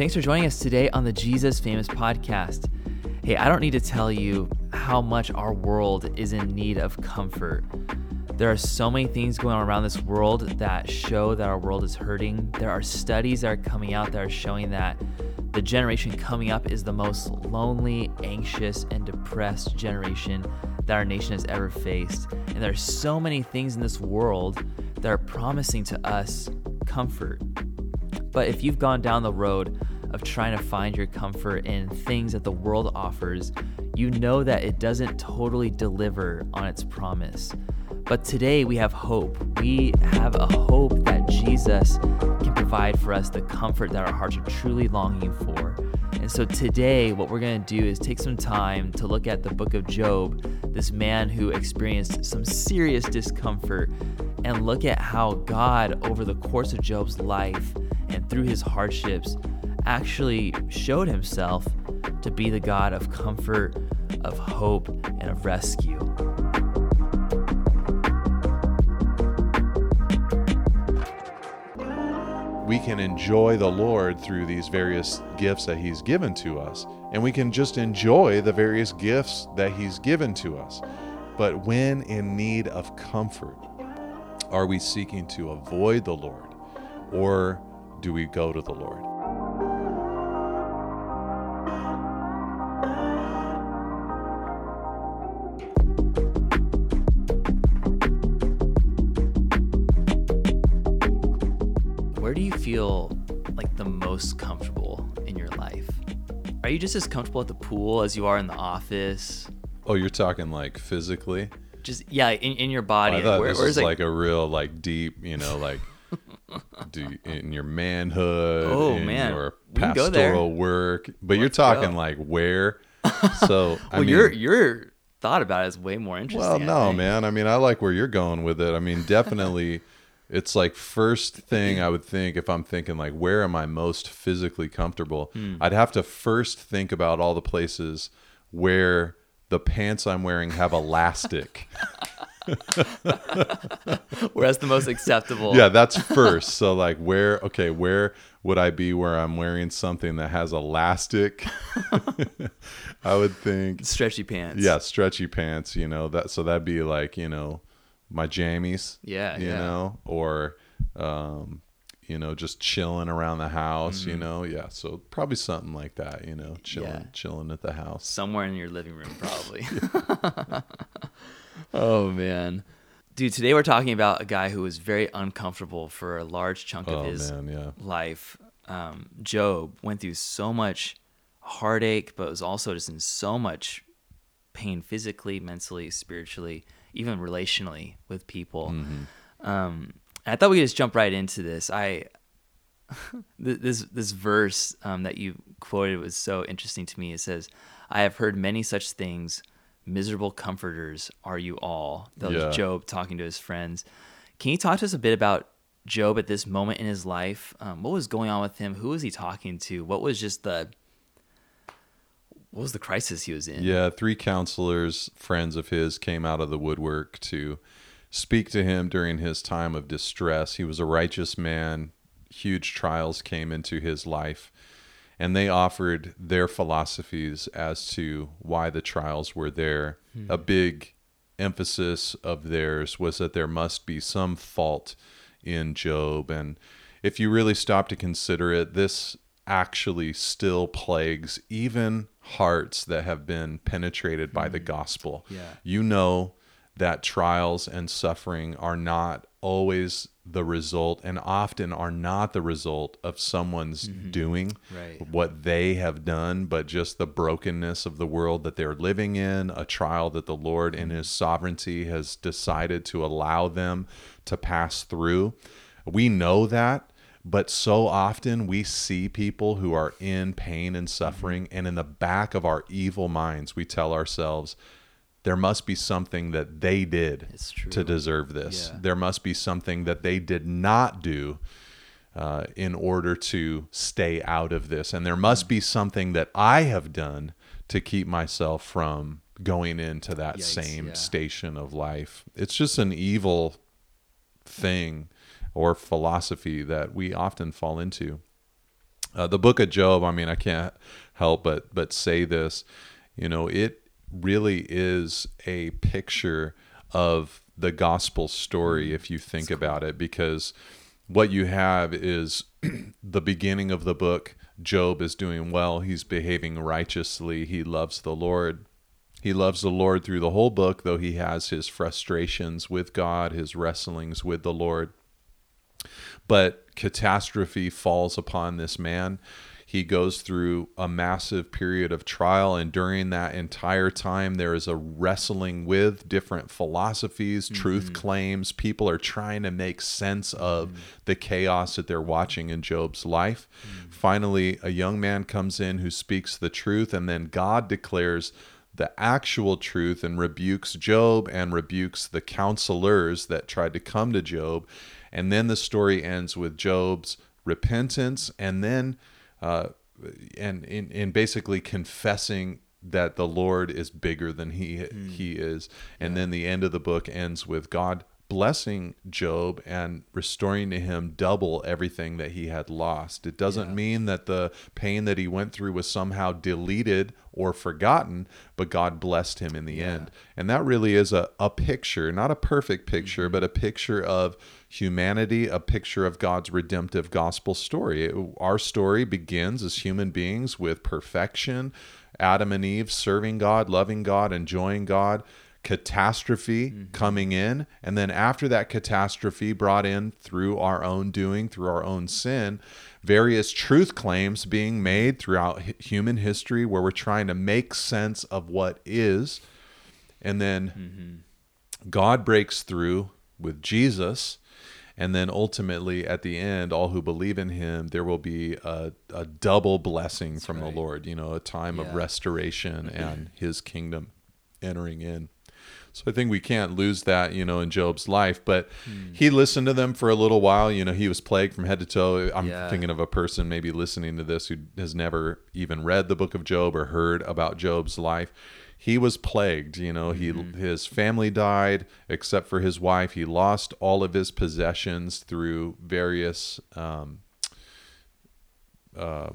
Thanks for joining us today on the Jesus Famous podcast. Hey, I don't need to tell you how much our world is in need of comfort. There are so many things going on around this world that show that our world is hurting. There are studies that are coming out that are showing that the generation coming up is the most lonely, anxious, and depressed generation that our nation has ever faced. And there are so many things in this world that are promising to us comfort. But if you've gone down the road of trying to find your comfort in things that the world offers, you know that it doesn't totally deliver on its promise. But today we have hope. We have a hope that Jesus can provide for us the comfort that our hearts are truly longing for. And so today, what we're going to do is take some time to look at the book of Job, this man who experienced some serious discomfort, and look at how God, over the course of Job's life and through his hardships, actually showed himself to be the God of comfort, of hope, and of rescue. We can enjoy the Lord through these various gifts that He's given to us, and we can just enjoy the various gifts that He's given to us. But when in need of comfort, are we seeking to avoid the Lord, or do we go to the Lord? Where do you feel like the most comfortable in your life? Are you just as comfortable at the pool as you are in the office? Oh, you're talking like physically? Just yeah, in, in your body. I thought Where- this where's, was like, a real like deep, you know, like do in your manhood, Oh, in man. your We can go there. pastoral work. But you're talking go. like where? So I well, mean, your your thought about it is way more interesting. well, no, think. man. I mean, I like where you're going with it. I mean, definitely. It's like first thing I would think if I'm thinking like where am I most physically comfortable? Hmm. I'd have to first think about all the places where the pants I'm wearing have elastic. Whereas the most acceptable. yeah, that's first. So like where okay, where would I be where I'm wearing something that has elastic? I would think Stretchy pants. yeah, stretchy pants, you know, that so that'd be like, you know, my jammies. Yeah, You yeah. know, or um you know, just chilling around the house, you know, yeah. So probably something like that, you know, chilling, Mm-hmm. Yeah. chilling at the house. Somewhere in your living room, probably. oh man. Dude, today we're talking about a guy who was very uncomfortable for a large chunk of Oh his man, yeah. life. Um, Job went through so much heartache, but was also just in so much pain physically, mentally, spiritually, even relationally with people. Um, and I thought we could just jump right into this. I this this verse um, that you quoted was so interesting to me. It says, "I have heard many such things. Miserable comforters are you all." That Yeah. was Job talking to his friends. Can you talk to us a bit about Job at this moment in his life? Um, what was going on with him? Who was he talking to? What was just the what was the crisis he was in? Yeah, three counselors, friends of his, came out of the woodwork to speak to him during his time of distress. He was a righteous man. Huge trials came into his life, and they offered their philosophies as to why the trials were there. Hmm. A big emphasis of theirs was that there must be some fault in Job. And if you really stop to consider it, this actually still plagues even hearts that have been penetrated by the hmm. gospel. Yeah. You know that trials and suffering are not always the result and often are not the result of someone's mm-hmm. doing Right. what they have done, but just the brokenness of the world that they're living in, a trial that the Lord in mm-hmm. His sovereignty has decided to allow them to pass through. We know that, but so often we see people who are in pain and mm-hmm. suffering, and in the back of our evil minds, we tell ourselves, there must be something that they did to deserve this. Yeah. There must be something that they did not do uh, in order to stay out of this. And there must be something that I have done to keep myself from going into that Yikes, same yeah. station of life. It's just an evil thing or philosophy that we often fall into. Uh, the book of Job, I mean, I can't help but but say this, you know, it really is a picture of the gospel story mm-hmm. if you think about it because what you have is the beginning of the book Job is doing well, he's behaving righteously, he loves the Lord. He loves the Lord through the whole book, though he has his frustrations with God, his wrestlings with the Lord. But catastrophe falls upon this man. He goes through a massive period of trial, and during that entire time, there is a wrestling with different philosophies, mm-hmm. truth claims. People are trying to make sense of mm-hmm. the chaos that they're watching in Job's life. Mm-hmm. Finally, a young man comes in who speaks the truth, and then God declares the actual truth and rebukes Job and rebukes the counselors that tried to come to Job. And then the story ends with Job's repentance and then uh, and in, in basically confessing that the Lord is bigger than he mm. he is. And yeah. then the end of the book ends with God blessing Job and restoring to him double everything that he had lost. It doesn't yeah. mean that the pain that he went through was somehow deleted or forgotten, but God blessed him in the yeah. end. And that really is a, a picture, not a perfect picture, mm-hmm. but a picture of humanity, a picture of God's redemptive gospel story. It, our story begins as human beings with perfection. Adam and Eve serving God, loving God, enjoying God catastrophe mm-hmm. coming in and then after that catastrophe brought in through our own doing through our own sin various truth claims being made throughout human history where we're trying to make sense of what is and then mm-hmm. god breaks through with jesus and then ultimately at the end all who believe in him there will be a, a double blessing That's from right. the lord you know a time yeah. of restoration and his kingdom entering in so I think we can't lose that, you know, in Job's life. But hmm. he listened to them for a little while. You know, he was plagued from head to toe. I'm yeah. thinking of a person maybe listening to this who has never even read the book of Job or heard about Job's life. He was plagued, you know. Mm-hmm. He his family died except for his wife. He lost all of his possessions through various, um, uh,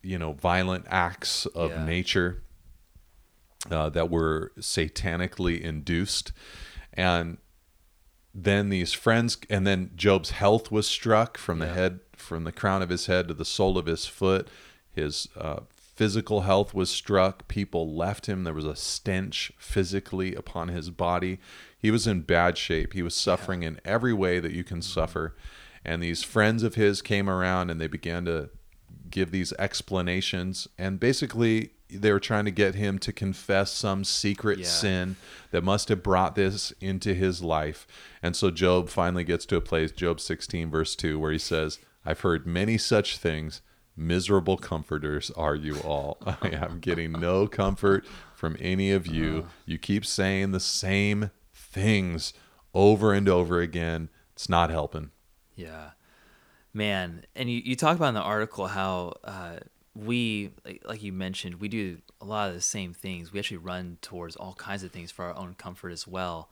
you know, violent acts of yeah. nature uh, that were satanically induced. And then these friends, and then Job's health was struck from the yeah. head, from the crown of his head to the sole of his foot. His uh, physical health was struck. People left him. There was a stench physically upon his body. He was in bad shape. He was suffering yeah. in every way that you can mm-hmm. suffer. And these friends of his came around and they began to give these explanations. And basically, they were trying to get him to confess some secret yeah. sin that must have brought this into his life. And so Job finally gets to a place, Job 16, verse 2, where he says, I've heard many such things. Miserable comforters are you all. I am getting no comfort from any of you. Uh-huh. You keep saying the same things over and over again. It's not helping. Yeah. Man, and you, you talk about in the article how uh, we like, like you mentioned we do a lot of the same things we actually run towards all kinds of things for our own comfort as well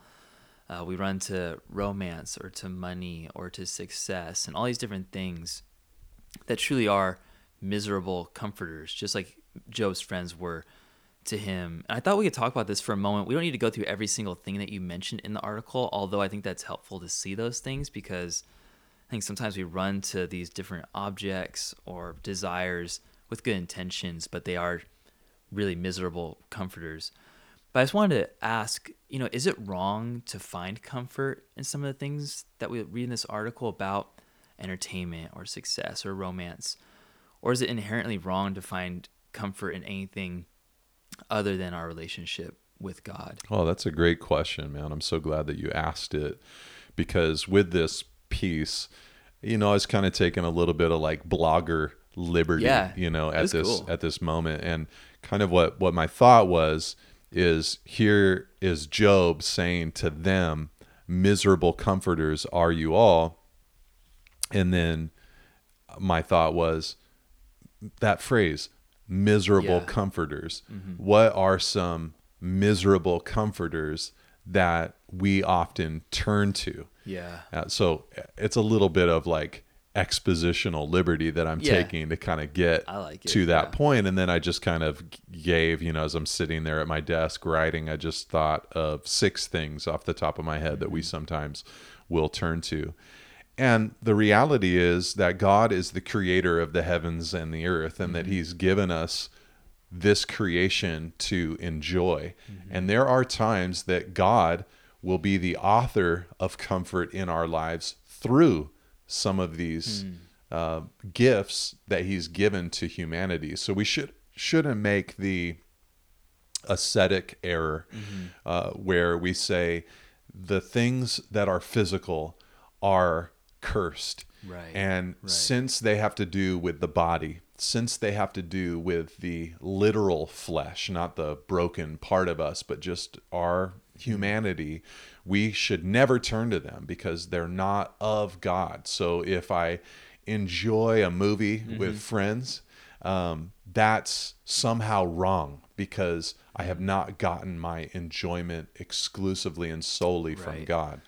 uh, we run to romance or to money or to success and all these different things that truly are miserable comforters just like job's friends were to him and i thought we could talk about this for a moment we don't need to go through every single thing that you mentioned in the article although i think that's helpful to see those things because i think sometimes we run to these different objects or desires with good intentions, but they are really miserable comforters. But I just wanted to ask, you know, is it wrong to find comfort in some of the things that we read in this article about entertainment or success or romance? Or is it inherently wrong to find comfort in anything other than our relationship with God? Oh, that's a great question, man. I'm so glad that you asked it because with this piece, you know, I was kind of taking a little bit of like blogger liberty yeah, you know at this cool. at this moment and kind of what what my thought was is here is job saying to them miserable comforters are you all and then my thought was that phrase miserable yeah. comforters mm-hmm. what are some miserable comforters that we often turn to yeah uh, so it's a little bit of like expositional liberty that I'm Yeah. taking to kind of get like to that yeah. point. And then I just kind of gave, you know, as I'm sitting there at my desk writing, I just thought of six things off the top of my head that we sometimes will turn to. And the reality is that God is the creator of the heavens and the earth, and that He's given us this creation to enjoy. And there are times that God will be the author of comfort in our lives through some of these uh, gifts that He's given to humanity. So we should shouldn't make the ascetic error uh, where we say the things that are physical are cursed. Right, And right. since they have to do with the body, since they have to do with the literal flesh, not the broken part of us, but just our humanity, we should never turn to them because they're not of God. So if I enjoy a movie with friends, um, that's somehow wrong because I have not gotten my enjoyment exclusively and solely from God.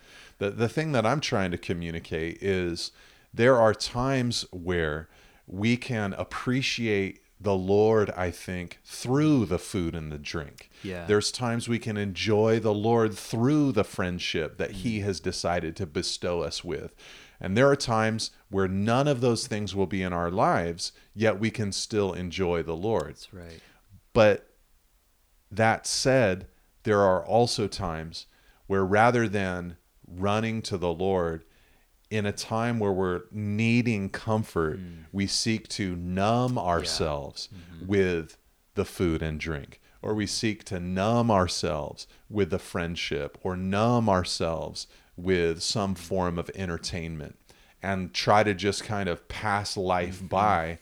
The, the thing that I'm trying to communicate is there are times where we can appreciate the Lord, I think, through the food and the drink. Yeah. There's times we can enjoy the Lord through the friendship that He mm-hmm. has decided to bestow us with. And there are times where none of those things will be in our lives, yet we can still enjoy the Lord. That's right. But that said, there are also times where rather than running to the Lord in a time where we're needing comfort, mm. we seek to numb ourselves mm-hmm. with the food and drink, or we seek to numb ourselves with the friendship, or numb ourselves with some mm. form of entertainment, and try to just kind of pass life mm-hmm. by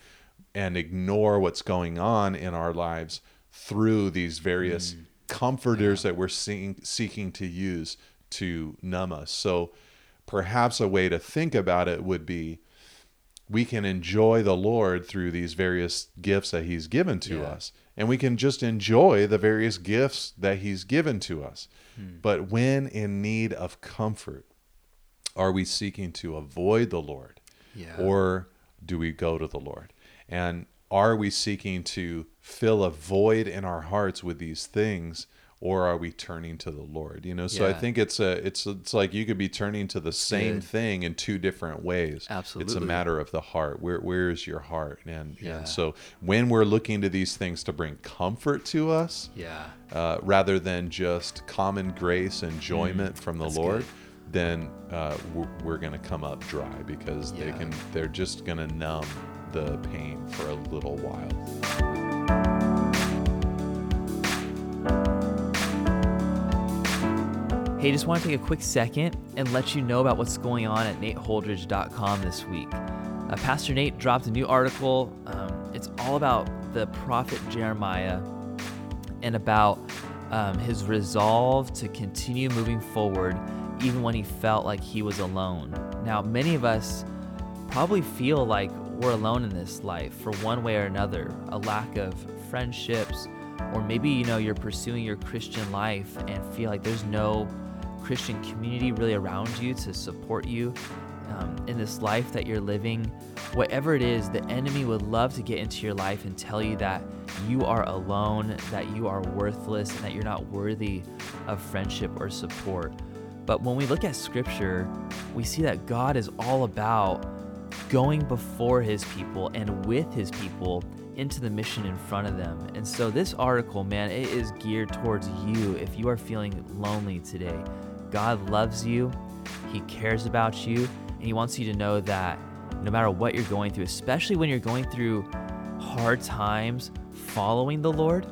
and ignore what's going on in our lives through these various mm. comforters that we're seeing, seeking to use to numb us. So perhaps a way to think about it would be we can enjoy the Lord through these various gifts that He's given to Yeah. us. And we can just enjoy the various gifts that He's given to us. Hmm. But when in need of comfort, are we seeking to avoid the Lord? Yeah. Or do we go to the Lord? And are we seeking to fill a void in our hearts with these things? Or are we turning to the Lord? You know, so I think it's a it's it's like you could be turning to the same Good. thing in two different ways. Absolutely, It's a matter of the heart. Where where is your heart? And Yeah. and so when we're looking to these things to bring comfort to us, Yeah. uh, rather than just common grace, enjoyment from the Mm, that's Lord, good. then uh, we're, we're going to come up dry because they can. They're just going to numb the pain for a little while. Hey, just want to take a quick second and let you know about what's going on at nateholdridge.com this week. Uh, Pastor Nate dropped a new article. Um, it's all about the prophet Jeremiah and about um, his resolve to continue moving forward even when he felt like he was alone. Now, many of us probably feel like we're alone in this life for one way or another a lack of friendships, or maybe you know you're pursuing your Christian life and feel like there's no Christian community really around you to support you um, in this life that you're living. Whatever it is, the enemy would love to get into your life and tell you that you are alone, that you are worthless, and that you're not worthy of friendship or support. But when we look at scripture, we see that God is all about going before his people and with his people into the mission in front of them. And so this article, man, it is geared towards you if you are feeling lonely today. God loves you, he cares about you, and he wants you to know that no matter what you're going through, especially when you're going through hard times following the Lord,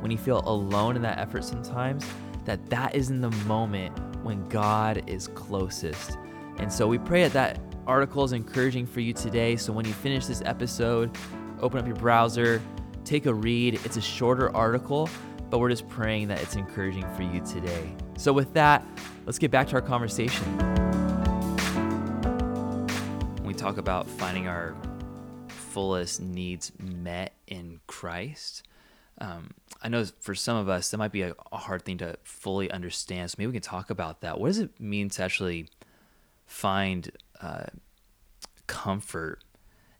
when you feel alone in that effort sometimes, that that is in the moment when God is closest. And so we pray that that article is encouraging for you today. So when you finish this episode, open up your browser, take a read. It's a shorter article, but we're just praying that it's encouraging for you today. So with that, let's get back to our conversation. When we talk about finding our fullest needs met in Christ, um, I know for some of us that might be a, a hard thing to fully understand. So maybe we can talk about that. What does it mean to actually find uh, comfort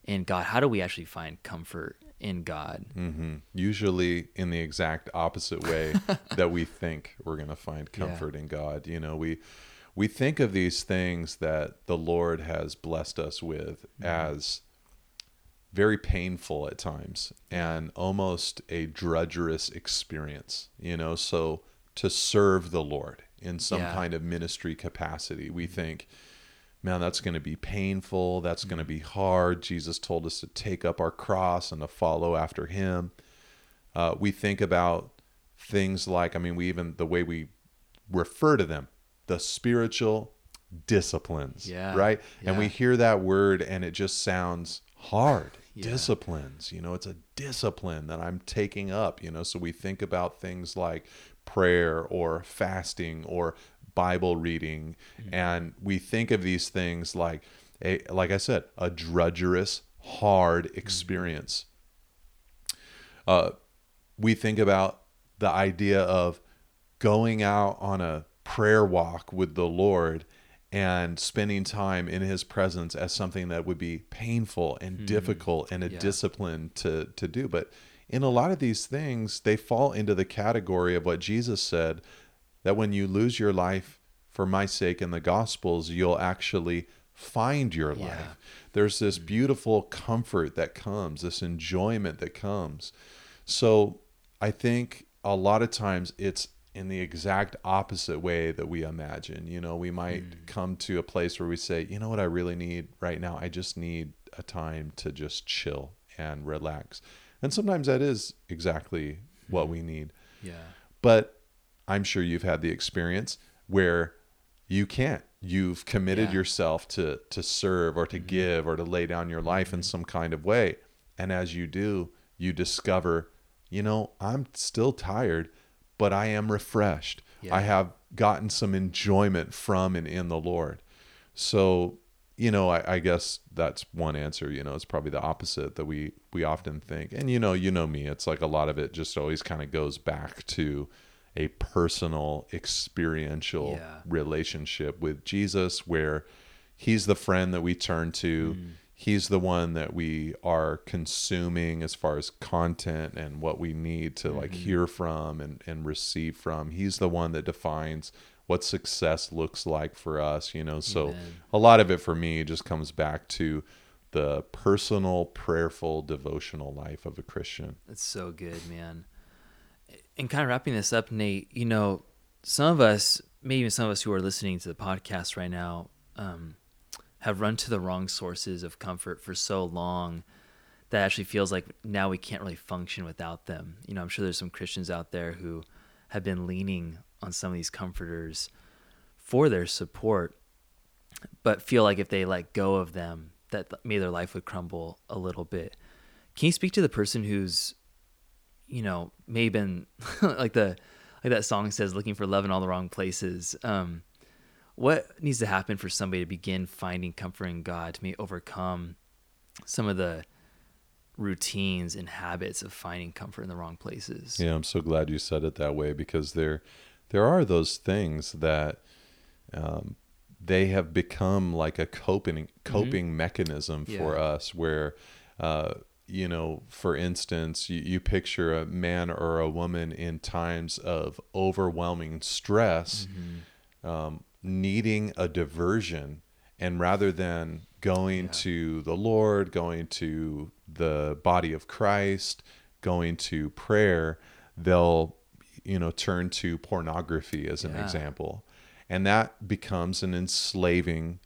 in God? How do we actually find comfort in God? hmm Usually in the exact opposite way that we think we're going to find Yeah. comfort in God. You know, we we think of these things that the Lord has blessed us with Mm-hmm. as very painful at times and almost a drudgerous experience, you know, so to serve the Lord in some Yeah. kind of ministry capacity, we think man, that's going to be painful. That's going to be hard. Jesus told us to take up our cross and to follow after him. Uh, we think about things like, I mean, we even, the way we refer to them, the spiritual disciplines, Yeah, right? And we hear that word and it just sounds hard. Yeah. Disciplines, you know, it's a discipline that I'm taking up, you know. So we think about things like prayer or fasting or Bible reading, Mm-hmm. and we think of these things like a like I said, a drudgerous, hard Mm-hmm. experience. Uh, we think about the idea of going out on a prayer walk with the Lord and spending time in his presence as something that would be painful and difficult and a Yeah. discipline to to do but in a lot of these things they fall into the category of what Jesus said that when you lose your life for my sake in the gospels you'll actually find your Yeah. life there's this mm. beautiful comfort that comes this enjoyment that comes so I think a lot of times it's in the exact opposite way that we imagine. You know, we might mm. come to a place where we say, you know what I really need right now? I just need a time to just chill and relax. And sometimes that is exactly what hmm. we need. Yeah. But I'm sure you've had the experience where you can't. You've committed Yeah. yourself to to serve or to mm-hmm. give or to lay down your life in mm-hmm. some kind of way. And as you do, you discover, you know, I'm still tired, but I am refreshed. Yeah. I have gotten some enjoyment from and in the Lord. So, you know, I, I guess that's one answer. You know, it's probably the opposite that we we often think. And you know, you know me. It's like a lot of it just always kind of goes back to a personal, experiential Yeah. relationship with Jesus, where He's the friend that we turn to. Mm. He's the one that we are consuming as far as content and what we need to like mm-hmm. hear from and, and receive from. He's the one that defines what success looks like for us, you know. So Amen. a lot of it for me just comes back to the personal, prayerful, devotional life of a Christian. That's so good, man. And kind of wrapping this up, Nate, you know, some of us, maybe some of us who are listening to the podcast right now, um, have run to the wrong sources of comfort for so long that actually feels like now we can't really function without them. You know, I'm sure there's some Christians out there who have been leaning on some of these comforters for their support, but feel like if they let go of them, that maybe their life would crumble a little bit. Can you speak to the person who's you know, been like the like that song says, looking for love in all the wrong places. Um, what needs to happen for somebody to begin finding comfort in God to maybe overcome some of the routines and habits of finding comfort in the wrong places? Yeah, I'm so glad you said it that way because there, there are those things that um, they have become like a coping coping mechanism for Yeah. us. Where, uh, you know, for instance, you, you picture a man or a woman in times of overwhelming stress, um, needing a diversion, and rather than going to the Lord, going to the body of Christ, going to prayer, they'll, you know, turn to pornography as an Yeah. example. And that becomes an enslaving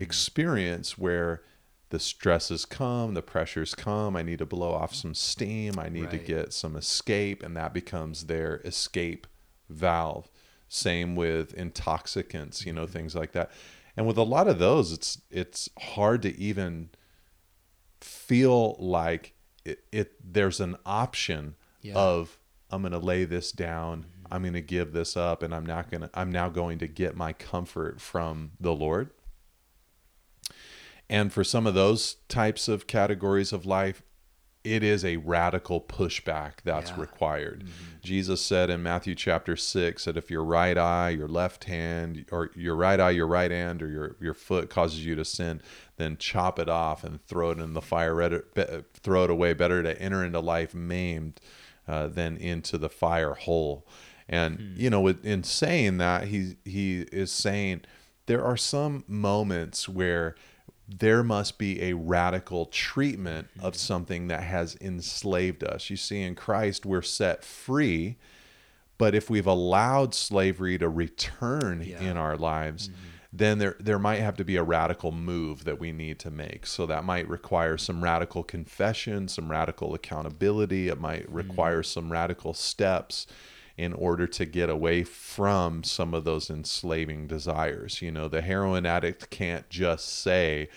experience where the stresses come, the pressures come. I need to blow off some steam. I need to get some escape. And that becomes their escape valve. Same with intoxicants, you know, mm-hmm. things like that. And with a lot of those, it's it's hard to even feel like it, it there's an option Yeah. of I'm going to lay this down. Mm-hmm. I'm going to give this up and I'm not going to I'm now going to get my comfort from the Lord. And for some of those types of categories of life, it is a radical pushback that's Yeah. required. Jesus said in Matthew chapter 6 that if your right eye, your left hand, or your right eye, your right hand, or your, your foot causes you to sin, then chop it off and throw it in the fire, throw it away. Better to enter into life maimed uh, than into the fire whole. And, you know, in saying that, he, he is saying there are some moments where there must be a radical treatment of mm-hmm. something that has enslaved us. You see, in Christ, we're set free, but if we've allowed slavery to return Yeah. in our lives, mm-hmm. then there there might have to be a radical move that we need to make. So that might require some radical confession, some radical accountability. It might mm-hmm. require some radical steps in order to get away from some of those enslaving desires. You know, the heroin addict can't just say,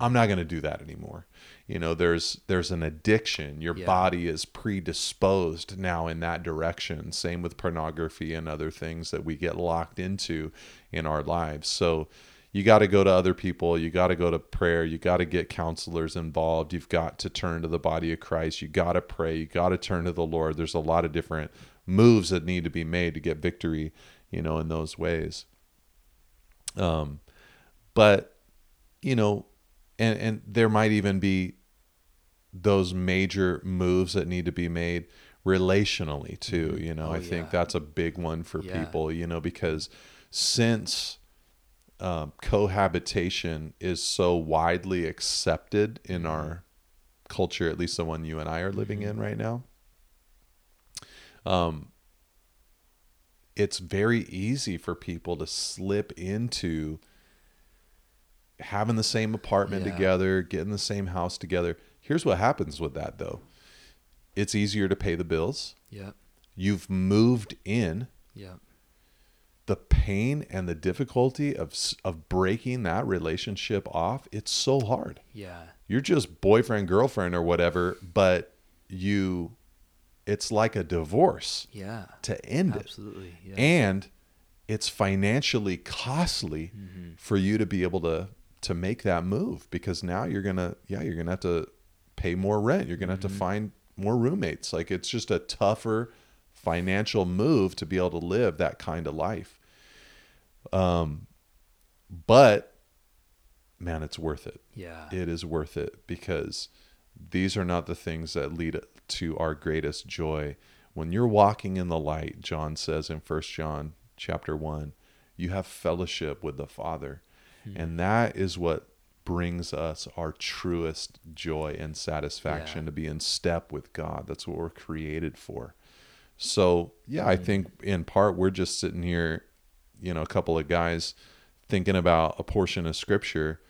I'm not going to do that anymore. You know, there's there's an addiction. Your Yeah. body is predisposed now in that direction. Same with pornography and other things that we get locked into in our lives. So you got to go to other people, you got to go to prayer, you got to get counselors involved. You've got to turn to the body of Christ. You got to pray, you got to turn to the Lord. There's a lot of different moves that need to be made to get victory, you know, in those ways. Um but you know, and and there might even be those major moves that need to be made relationally too you know Oh, i think that's a big one for Yeah. people you know because since um, cohabitation is so widely accepted in Mm-hmm. our culture at least the one you and i are living in right now um it's very easy for people to slip into having the same apartment Yeah. together, getting the same house together. Here's what happens with that though. It's easier to pay the bills. Yeah. You've moved in. Yeah. The pain and the difficulty of of breaking that relationship off, it's so hard. Yeah. You're just boyfriend girlfriend or whatever, but you it's like a divorce Yeah. to end it. Absolutely. Yeah. and it's financially costly Mm-hmm. for you to be able to to make that move because now you're gonna yeah you're gonna have to pay more rent you're gonna have to Mm-hmm. find more roommates like it's just a tougher financial move to be able to live that kind of life um but man it's worth it yeah. it is worth it because these are not the things that lead to our greatest joy. When you're walking in the light john says in First john chapter 1 you have fellowship with the father. Hmm. And that is what brings us our truest joy and satisfaction Yeah. to be in step with god. That's what we're created for. So yeah i hmm. think in part we're just sitting here you know a couple of guys thinking about a portion of scripture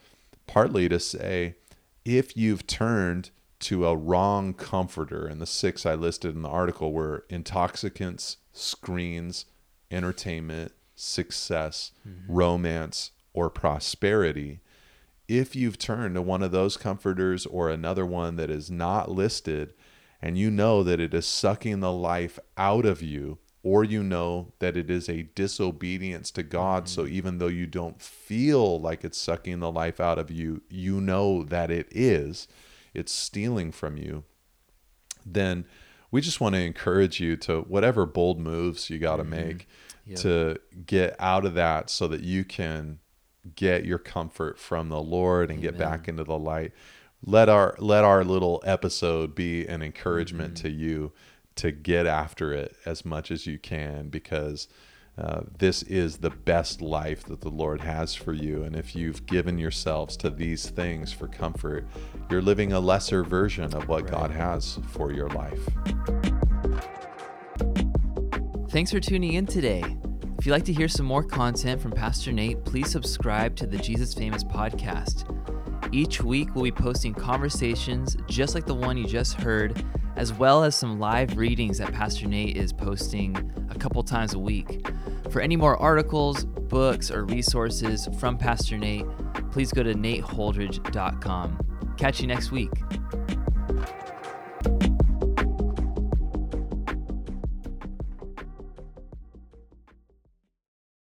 partly to say if you've turned to a wrong comforter and the six i listed in the article were intoxicants screens entertainment success mm-hmm. romance or prosperity if you've turned to one of those comforters or another one that is not listed and you know that it is sucking the life out of you or you know that it is a disobedience to God. So mm-hmm. even though you don't feel like it's sucking the life out of you you know that it is it's stealing from you then we just want to encourage you to whatever bold moves you got to mm-hmm. make Yep. to get out of that so that you can get your comfort from the Lord and get back into the light. Let our let our little episode be an encouragement mm-hmm. to you to get after it as much as you can because uh, this is the best life that the Lord has for you. And if you've given yourselves to these things for comfort, you're living a lesser version of what God has for your life. Thanks for tuning in today. If you'd like to hear some more content from Pastor Nate, please subscribe to the Jesus Famous podcast. Each week, we'll be posting conversations just like the one you just heard, as well as some live readings that Pastor Nate is posting a couple times a week. For any more articles, books, or resources from Pastor Nate, please go to nateholdridge.com. Catch you next week.